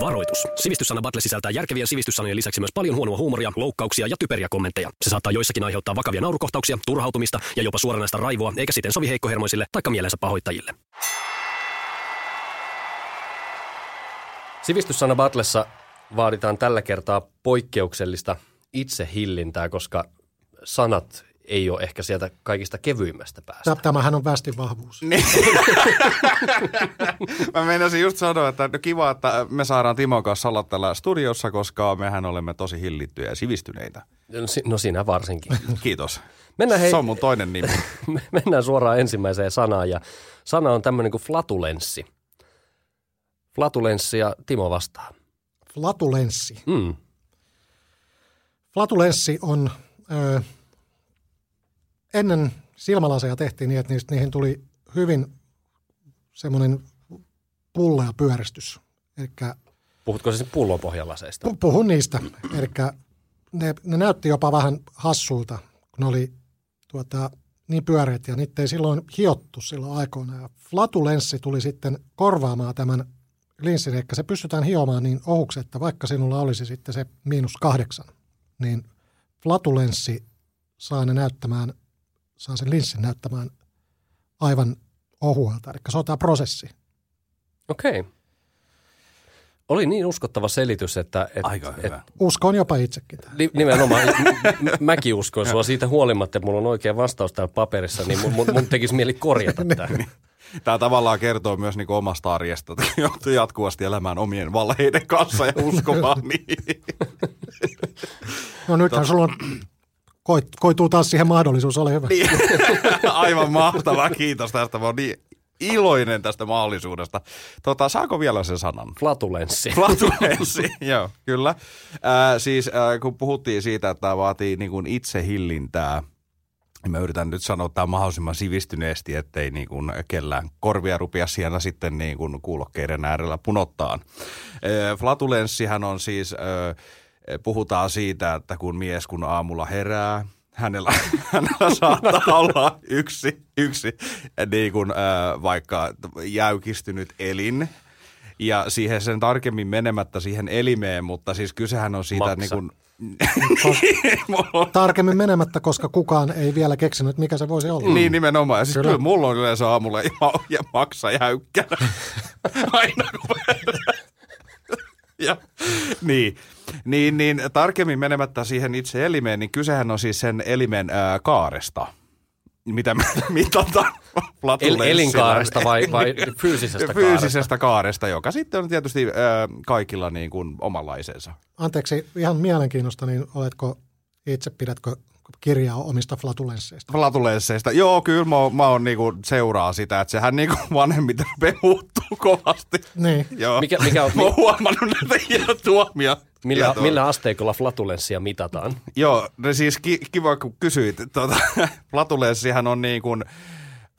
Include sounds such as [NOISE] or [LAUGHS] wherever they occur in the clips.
Varoitus. Sivistyssana Battle sisältää järkevien sivistyssanojen lisäksi myös paljon huonoa huumoria, loukkauksia ja typeriä kommentteja. Se saattaa joissakin aiheuttaa vakavia naurukohtauksia, turhautumista ja jopa suoranaista raivoa, eikä siten sovi heikkohermoisille tai mielensä pahoittajille. Sivistyssana Battlessa vaaditaan tällä kertaa poikkeuksellista itsehillintää, koska sanat ei ole ehkä sieltä kaikista kevyimmästä päästä. Tämähän on västin vahvuus. [LAUGHS] Niin. [LAUGHS] Mä meinasin just sanoa, että no kiva, että me saadaan Timon kanssa olla täällä studiossa, koska mehän olemme tosi hillittyjä ja sivistyneitä. No, si- no sinä varsinkin. [LAUGHS] Kiitos. Mennään hei, Se on mun toinen nimi. me- mennään suoraan ensimmäiseen sanaan ja sana on tämmöinen kuin flatulenssi. Flatulenssi ja Timo vastaa. Flatulenssi. Mm. Flatulenssi on, ö, ennen silmälaseja tehtiin niin, että niistä, niihin tuli hyvin semmoinen pullea pyöristys. Eli Puhutko siis pullonpohjalaseista? pu- puhun niistä. Eli ne, ne näytti jopa vähän hassulta, kun ne oli tuota, niin pyöreät ja niitä ei silloin hiottu silloin aikoina. Ja flatulenssi tuli sitten korvaamaan tämän linssin, eli se pystytään hiomaan niin ohuksi, että vaikka sinulla olisi sitten se miinus kahdeksan, niin flatulenssi saa ne näyttämään, saa sen linssin näyttämään aivan ohuelta. Eli se on tämä prosessi. Okei. Okay. Oli niin uskottava selitys, että... että Aika hyvä. että Uskon jopa itsekin tähän. Ni- Nimenomaan. M- mäkin uskon sua siitä huolimatta, että mulla on oikea vastaus täällä paperissa, niin mun, mun, mun tekisi mieli korjata [LAUGHS] tämä. Tämä tavallaan kertoo myös niin omasta arjesta, että joutuu jatkuvasti elämään omien valheiden kanssa ja uskomaan [LAUGHS] niihin. No nythän sulla on, koit, koituu taas siihen mahdollisuus, ole hyvä. Niin. [LAUGHS] Aivan mahtavaa, kiitos tästä. Mä oon niin iloinen tästä mahdollisuudesta. Tota, saako vielä sen sanan? Flatulenssi. [LAUGHS] Flatulenssi, joo, kyllä. Äh, siis äh, kun puhuttiin siitä, että tämä vaatii niin kuin itsehillintää, niin mä yritän nyt sanoa tämä mahdollisimman sivistyneesti, ettei niin kuin kellään korvia rupia siellä sitten niin kuin kuulokkeiden äärellä punottaa. Äh, Flatulenssihän on siis, äh, puhutaan siitä, että kun mies kun aamulla herää, hänellä, [LAUGHS] hänellä saattaa olla yksi, yksi niin kuin, äh, vaikka jäykistynyt elin, ja siihen sen tarkemmin menemättä siihen elimeen, mutta siis kysehän on siitä Maksa. [LAUGHS] niin kuin... Tarkemmin menemättä, koska kukaan ei vielä keksinyt, mikä se voisi olla. Niin nimenomaan. Ja siis Kyllä. kyllä. kyllä mulla on yleensä aamulla ja, ja maksa jäykkänä. [LAUGHS] Aina kun ja, niin, niin, niin tarkemmin menemättä siihen itse elimeen, niin kysehän on siis sen elimen ää, kaaresta. Mitä [LAUGHS] me mitataan El, elinkaaresta vai, vai fyysisestä Fyysisestä kaaresta, joka sitten on tietysti ää, kaikilla niin kuin omanlaisensa. Anteeksi, ihan mielenkiinnosta, niin oletko itse, pidätkö kirjaa omista flatulensseista? Flatulensseista. Joo, kyllä mä, oon- mä oon niinku seuraa sitä, että sehän niinku [LAUGHS] vanhemmiten muuttuu kovasti. Niin. Joo. Mikä- mikä on- Mä oon huomannut näitä tuomia. Millä, tietoa. millä asteikolla flatulenssia mitataan? Joo, no siis ki- kiva kun kysyit. [LAUGHS] Tuota, flatulenssihän on niin kuin,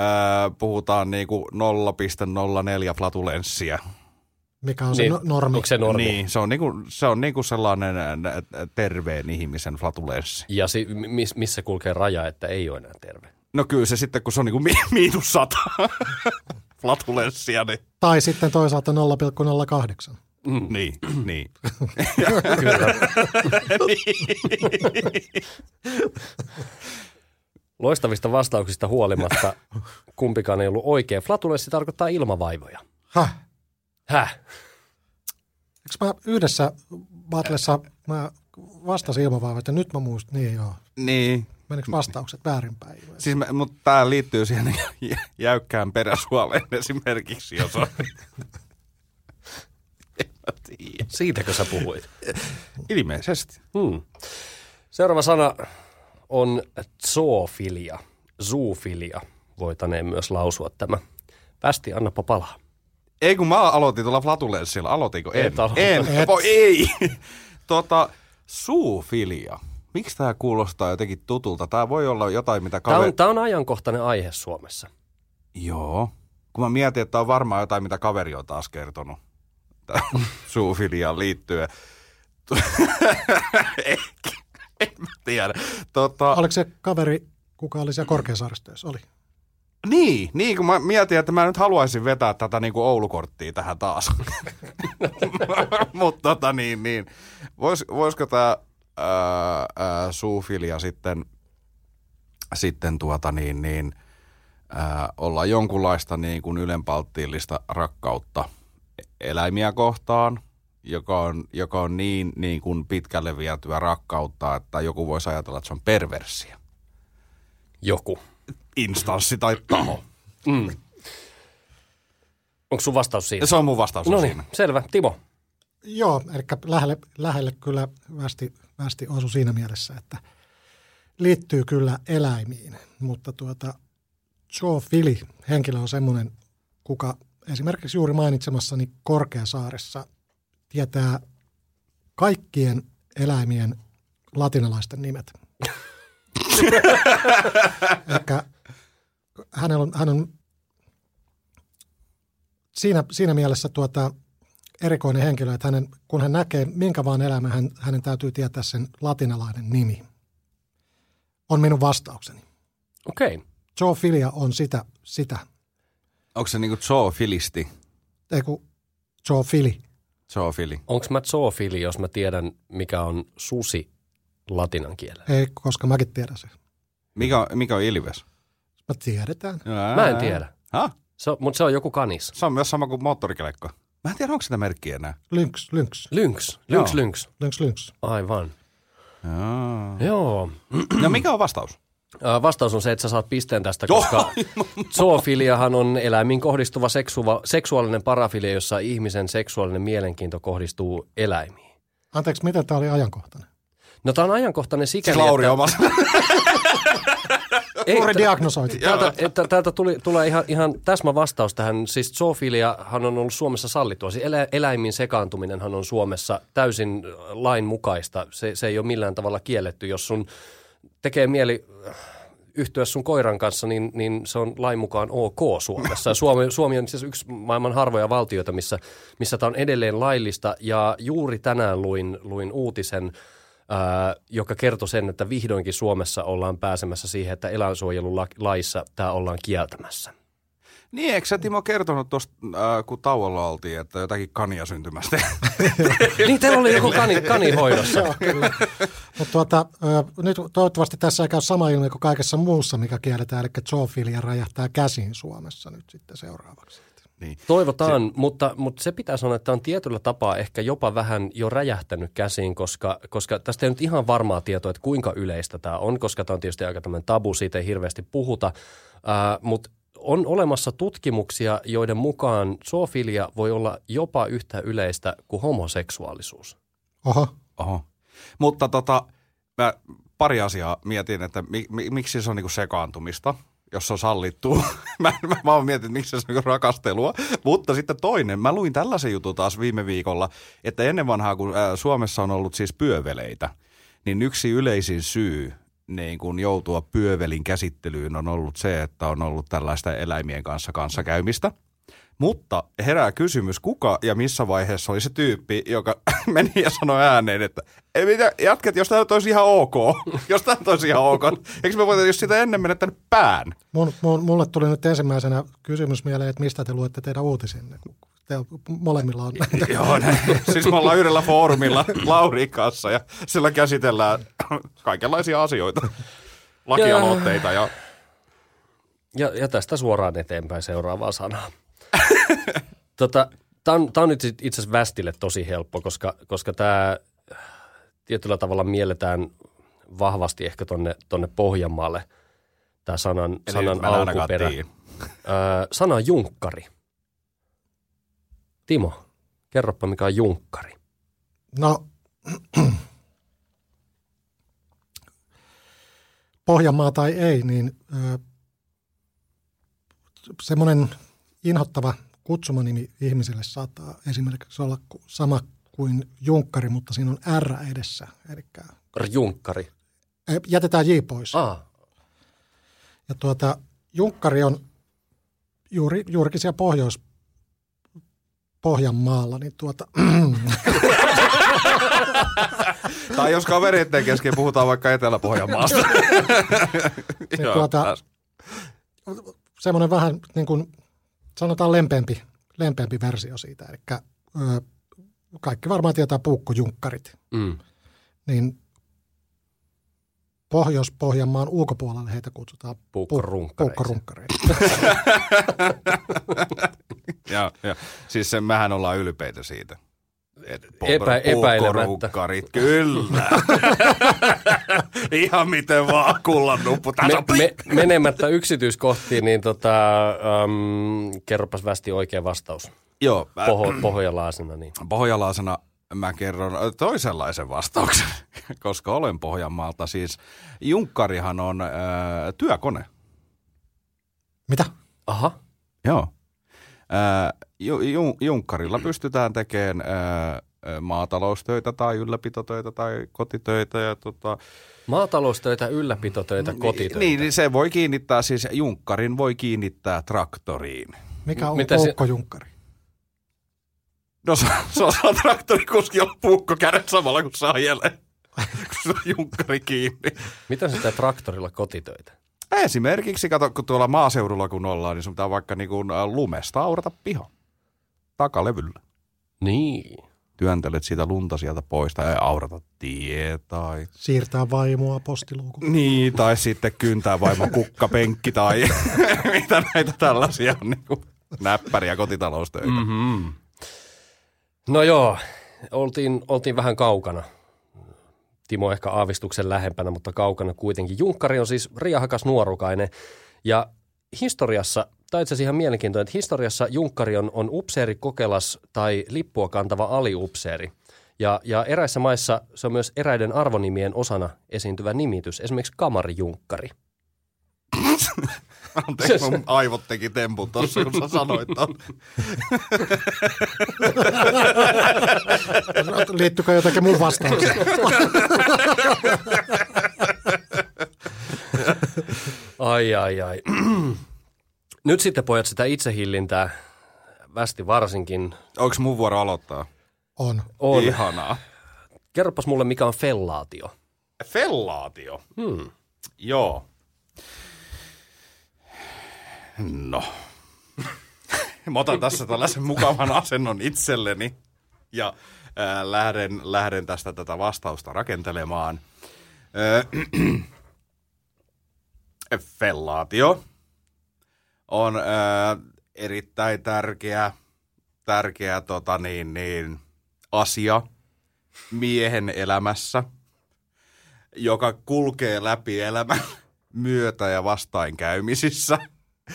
äh, puhutaan niin kuin 0,04 flatulenssia. Mikä on se Niin, no- normi? Onko se normi? Niin, se on, niin kuin, se on niin kuin sellainen terveen ihmisen flatulenssi. Ja si, miss, missä kulkee raja, että ei ole enää terve? No kyllä se sitten, kun se on niin kuin mi- [LAUGHS] miinus sata [LAUGHS] flatulenssia, niin, Tai sitten toisaalta 0,08. Mm. niin, [CLEARS THROAT] niin. Kyllä. Loistavista vastauksista huolimatta kumpikaan ei ollut oikein. Flatulenssi tarkoittaa ilmavaivoja. Häh? Häh? Eikö mä yhdessä battlessa mä vastasin ilmavaivat ja nyt mä muistan, niin joo. niin. Menikö vastaukset väärinpäin? Siis mä, mutta tämä liittyy siihen jä- [LAUGHS] jäykkään peräsuoleen esimerkiksi, jos on... en mä tiedä. Siitäkö sä puhuit? Ilmeisesti. Hmm. Seuraava sana on zoofilia. Zoofilia. Voitaneen myös lausua tämä. Pästi, annapa palaa. Ei kun mä aloitin tuolla flatulenssilla. Aloitinko? En. En. Et. Voi, ei. [LAUGHS] tota, suufilia. Miksi tämä kuulostaa jotenkin tutulta? Tämä voi olla jotain, mitä Tämä kaveri... on, tämä on ajankohtainen aihe Suomessa. Joo. Kun mä mietin, että tämä on varmaan jotain, mitä kaveri on taas kertonut [LAUGHS] tähän suufiliaan liittyen. [LAUGHS] Ehkä. En mä tiedä. Tota, Oliko se kaveri, kuka oli siellä Korkeasaaristossa? Oli. Niin, niin kun mä mietin, että mä nyt haluaisin vetää tätä niin kuin Oulukorttia tähän taas. [LAUGHS] Mutta tota niin, niin. Vois, voisiko tämä suufilia sitten, sitten tuota niin, niin, ää, olla jonkunlaista niin kuin ylenpalttiillista rakkautta eläimiä kohtaan, joka on, joka on niin, niin kuin pitkälle vietyä rakkautta, että joku voisi ajatella, että se on perversia. Joku. Instanssi tai taho. Mm. Onko sun vastaus siinä? Se on mun vastaus No siinä. niin, selvä. Timo. Joo, eli lähelle, lähelle kyllä västi, västi osu siinä mielessä, että liittyy kyllä eläimiin, mutta tuota zoofili henkilö on semmoinen, kuka esimerkiksi juuri mainitsemassani Korkeasaaressa tietää kaikkien eläimien latinalaisten nimet. [LAUGHS] Eli hänellä on, hän on siinä, siinä mielessä tuota, erikoinen henkilö, että hänen, kun hän näkee minkä vaan elämän, hän, hänen täytyy tietää sen latinalainen nimi. On minun vastaukseni. Okei. Okay. Zoofilia on sitä, sitä. Onko se niinku zoofilisti? Ei kun zoofili. Zoofili. Onko mä zoofili, jos mä tiedän, mikä on susi latinan kielellä? Ei, koska mäkin tiedän sen. Mikä, mikä on ilves? Mä tiedetään. Mä en tiedä. Ha? Se on, mutta se on joku kanis. Se on myös sama kuin moottorikelekko. Mä en tiedä, onko sitä merkkiä enää. Lynx, lynx, Lynx. Lynx, lynx. lynx, lynx. Aivan. Joo. Joo. No mikä on vastaus? Ää, Vastaus on se, että sä saat pisteen tästä, koska [LAUGHS] zoofiliahan on eläimiin kohdistuva seksua, seksuaalinen parafilia, jossa ihmisen seksuaalinen mielenkiinto kohdistuu eläimiin. Anteeksi, miten tämä oli ajankohtainen? No tämä on ajankohtainen sikäli, Siis Lauri että... omassa. Ei, Juuri diagnosoitu. Täältä, että, täältä tuli, tulee ihan, ihan täsmä vastaus tähän. Siis zoofiliahan on ollut Suomessa sallittua. Siis elä, eläimiin sekaantuminenhan on Suomessa täysin lain mukaista. Se, se ei ole millään tavalla kielletty. Jos sun tekee mieli äh, yhtyä sun koiran kanssa, niin, niin se on lain mukaan ok Suomessa. Suomi, Suomi on siis yksi maailman harvoja valtioita, missä, missä tämä on edelleen laillista. Ja juuri tänään luin, luin uutisen, ää, joka kertoi sen, että vihdoinkin Suomessa ollaan pääsemässä siihen, että eläinsuojelulaissa tämä ollaan kieltämässä. Niin, eikö sä Timo kertonut tuosta, äh, kun tauolla oltiin, että jotakin kania syntymästä? [LAUGHS] niin, teillä oli joku kani, kani hoidossa. Joo, kyllä. Mutta tuota, ö, nyt toivottavasti tässä ei käy sama ilmiö kuin kaikessa muussa, mikä kielletään, eli zoofilia räjähtää käsiin Suomessa nyt sitten seuraavaksi. niin. Toivotaan, se, mutta, mutta se pitää sanoa, että on tietyllä tapaa ehkä jopa vähän jo räjähtänyt käsiin, koska, koska tästä ei nyt ihan varmaa tietoa, että kuinka yleistä tämä on, koska tämä on tietysti aika tämmöinen tabu, siitä ei hirveästi puhuta, ää, mutta on olemassa tutkimuksia, joiden mukaan zoofilia voi olla jopa yhtä yleistä kuin homoseksuaalisuus. Oho, Oho. Mutta tota, mä pari asiaa mietin, että mi, mi, miksi se on niinku sekaantumista, jos se on sallittu. [LAUGHS] mä, mä vaan mietin, että miksi se on niinku rakastelua. Mutta sitten toinen, mä luin tällaisen jutun taas viime viikolla, että ennen vanhaa, kun ää, Suomessa on ollut siis pyöveleitä, niin yksi yleisin syy niin kun joutua pyövelin käsittelyyn on ollut se, että on ollut tällaista eläimien kanssa kanssakäymistä. Mutta herää kysymys, kuka ja missä vaiheessa oli se tyyppi, joka [LAUGHS] meni ja sanoi ääneen, että ei mitä, jatket, jos tämä olisi ihan ok, [LAUGHS] jos tämä olisi ihan ok, eikö me voitaisiin sitä ennen menettänyt pään? mun, mun, mulle tuli nyt ensimmäisenä kysymys mieleen, että mistä te luette teidän uutisenne. Te molemmilla on [LAUGHS] Joo, näin. siis me ollaan yhdellä foorumilla Laurin kanssa ja sillä käsitellään kaikenlaisia asioita, lakialoitteita ja Ja, ja tästä suoraan eteenpäin seuraavaa sanaa. [LAUGHS] tota, Tämä on, tää on nyt itse asiassa Västille tosi helppo, koska, koska tämä tietyllä tavalla mielletään vahvasti ehkä tonne, tonne Pohjanmaalle, tämä sanan, Eli sanan alkuperä. Öö, sana junkkari. Timo, kerropa mikä on junkkari. No, [CLEARS THROAT] Pohjanmaa tai ei, niin ö, semmoinen inhottava kutsumanimi ihmiselle saattaa esimerkiksi olla sama kuin junkkari, mutta siinä on R edessä. Eli Junkkari. jätetään J pois. Ah, Ja tuota, junkkari on juuri, juurikin siellä Pohjois, Pohjanmaalla, niin tuota, [LAUGHS] Tai jos kavereiden kesken puhutaan vaikka Etelä-Pohjanmaasta. [LAUGHS] niin tuota pääs. semmoinen vähän niin kuin, sanotaan lempeämpi, lempeämpi versio siitä. Eli ö, kaikki varmaan tietää puukkojunkkarit. Mm. Niin Pohjois-Pohjanmaan ulkopuolelle heitä kutsutaan Puukkorunkkareiksi. Ja, [LAUGHS] ja. Siis se, mehän ollaan ylpeitä siitä. Et Epä- epäilemättä. kyllä. [LAUGHS] Ihan miten vaan kullan nuppu. Me, me, menemättä yksityiskohtiin, niin tota, um, kerropas västi oikea vastaus. Joo, äh, Poho, pohjalaisena. Niin. pohjalaisena mä kerron toisenlaisen vastauksen, [LAUGHS] koska olen Pohjanmaalta. Siis junkkarihan on äh, työkone. Mitä? Aha. Joo. Äh, ju, ju, junkkarilla pystytään tekemään äh, maataloustöitä tai ylläpitotöitä tai kotitöitä. Ja tota, Maataloustöitä, ylläpitotöitä, kotitöitä. Niin, niin se voi kiinnittää, siis junkkarin voi kiinnittää traktoriin. Mikä on Mitä se- puukkojunkkari? No se, se osaa traktorikuski olla puukko kädet samalla, kun saa ajelee. Kun se on junkkari kiinni. Miten sä teet traktorilla kotitöitä? Esimerkiksi, kato, kun tuolla maaseudulla kun ollaan, niin sun pitää vaikka niin kuin äh, lumesta aurata piha. Takalevyllä. Niin. Työntelet siitä lunta sieltä pois tai aurata tie tai... Siirtää vaimoa postiluukun. Niin, tai sitten kyntää vaimon kukkapenkki tai [LAUGHS] mitä näitä tällaisia on niin kuin näppäriä kotitaloustöitä. Mm. Mm-hmm. No joo, oltiin, oltiin vähän kaukana. Timo ehkä aavistuksen lähempänä, mutta kaukana kuitenkin. Junkkari on siis riahakas nuorukainen ja historiassa, tai itse asiassa ihan mielenkiintoinen, että historiassa Junkkari on, on upseeri, kokelas tai lippua kantava aliupseeri. Ja, ja eräissä maissa se on myös eräiden arvonimien osana esiintyvä nimitys, esimerkiksi kamarijunkkari. [LAUGHS] Anteeksi, mun aivot teki tempun tuossa, kun sä sanoit ton. Liittyykö jotakin mun vastaukseen? Ai, ai, ai. Nyt sitten pojat sitä itsehillintää, västi varsinkin, Onko mun vuoro aloittaa? On. on. Ihanaa. Kerropas mulle, mikä on fellaatio. Fellaatio. Hmm. Joo. No. [LAUGHS] Mä otan tässä tällaisen mukavan asennon itselleni ja äh, lähden, lähden tästä tätä vastausta rakentelemaan. Äh, [CLEARS THROAT] fellaatio on äh, erittäin tärkeä, tärkeä tota niin, niin, asia miehen elämässä – joka kulkee läpi elämän [LAUGHS] myötä ja vastainkäymisissä.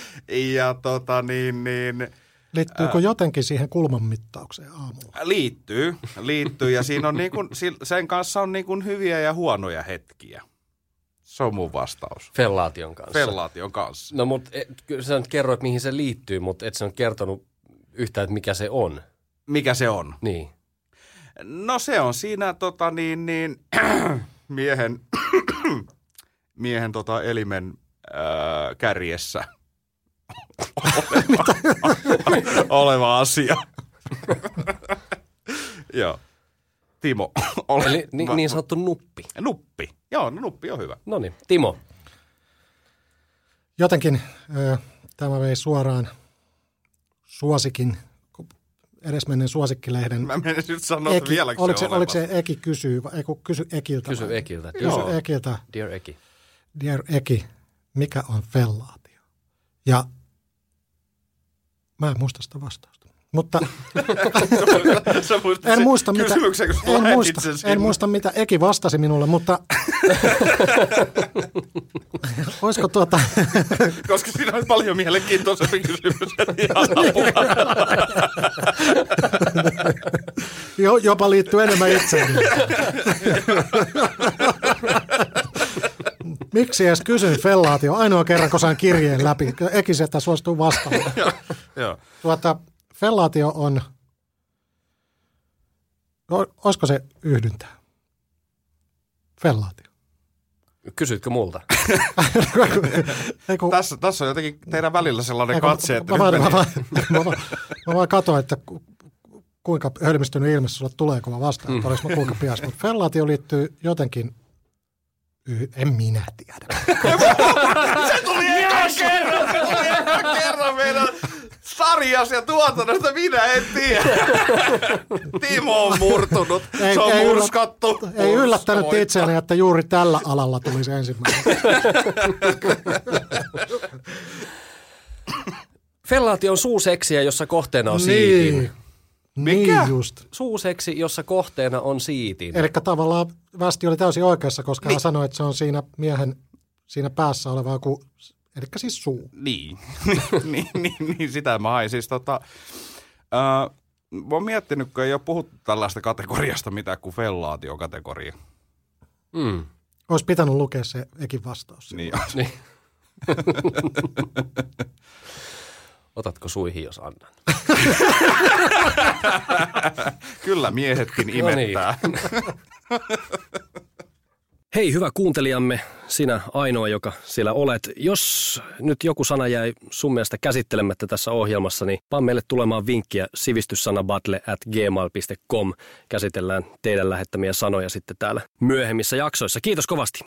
[LAUGHS] Ja tota niin, niin Liittyykö jotenkin siihen kulman mittaukseen aamulla? liittyy, liittyy ja siinä on niin kuin, sen kanssa on niin kuin hyviä ja huonoja hetkiä. Se on mun vastaus. Fellaation kanssa. Fellaation kanssa. No mutta kyllä sä nyt kerroit, mihin se liittyy, mutta et sä nyt kertonut yhtään, että mikä se on. Mikä se on? Niin. No se on siinä tota niin, niin [CLEARS THROAT] miehen, [CLEARS THROAT] miehen tota elimen ää, kärjessä oleva, oleva asia. Joo. Timo, ole Eli ni, niin sanottu nuppi. Nuppi. Joo, no nuppi on hyvä. No niin, Timo. Jotenkin ö, tämä vei suoraan suosikin, edesmenneen suosikkilehden. Mä menen nyt sanoa, että Eki, vieläkö oliko, se, se, oliko se Eki kysyy, vai- ei kun kysy Ekiltä. Kysy vai? Ekiltä. Kysy Joo. Ekiltä, Dear Eki. dear Eki, mikä on fellaatio? Ja mä en muista sitä vastausta. Mutta [LAUGHS] Sä muistat en muista, mitä, en, muista, en muista, mitä Eki vastasi minulle, mutta [LAUGHS] olisiko tuota, Koska siinä on paljon mielenkiintoisempi kysymys. [LAUGHS] Jo, jopa liittyy enemmän itseeni. Miksi edes kysyn fellaatio? Ainoa kerran, kun sain kirjeen läpi. Eki sieltä suostuu vastaamaan. [LAUGHS] Joo. Tuota, fellaatio on, o- olisiko se yhdyntää? Fellaatio. Kysytkö multa? [LAUGHS] Ei kun, Tässä, tässä on jotenkin teidän välillä sellainen ei kun- katse, että mä, vaan, mä, vaan, mä, vaan, mä vaan katsoin, että ku- kuinka hölmistynyt ilme sulle tulee, kun mä vastaan, että olisi mä kuinka pias. Mutta fellaatio liittyy jotenkin, en minä tiedä. [LAUGHS] se tuli ekana kerran, se oli eka kerran meidän sarjassa ja tuotannosta, minä en tiedä. Timo on murtunut, Ei- se on ei murskattu. Ei yllättänyt itseäni, että juuri tällä alalla tuli se ensimmäinen. Fellaatio on suuseksiä, jossa kohteena on siitin. niin, Mikä? niin just. Suuseksi, jossa kohteena on siitin. Eli tavallaan Västi oli täysin oikeassa, koska hän sanoi, että se on siinä miehen siinä päässä oleva joku, eli siis suu. Niin, [LAUGHS] niin, niin, niin, sitä mä hain. Siis tota, äh, mä oon miettinyt, kun ei ole puhuttu tällaista kategoriasta mitään kuin fellaatiokategoria. Mm. Olisi pitänyt lukea se ekin vastaus. Niin, Niin. [LAUGHS] Otatko suihin, jos annan? [LAUGHS] [LAUGHS] kyllä miehetkin No niin. imettää. [LAUGHS] Hei hyvä kuuntelijamme, sinä ainoa, joka siellä olet. Jos nyt joku sana jäi sun mielestä käsittelemättä tässä ohjelmassa, niin vaan meille tulemaan vinkkiä sivistyssanabattle at gmail.com. Käsitellään teidän lähettämiä sanoja sitten täällä myöhemmissä jaksoissa. Kiitos kovasti.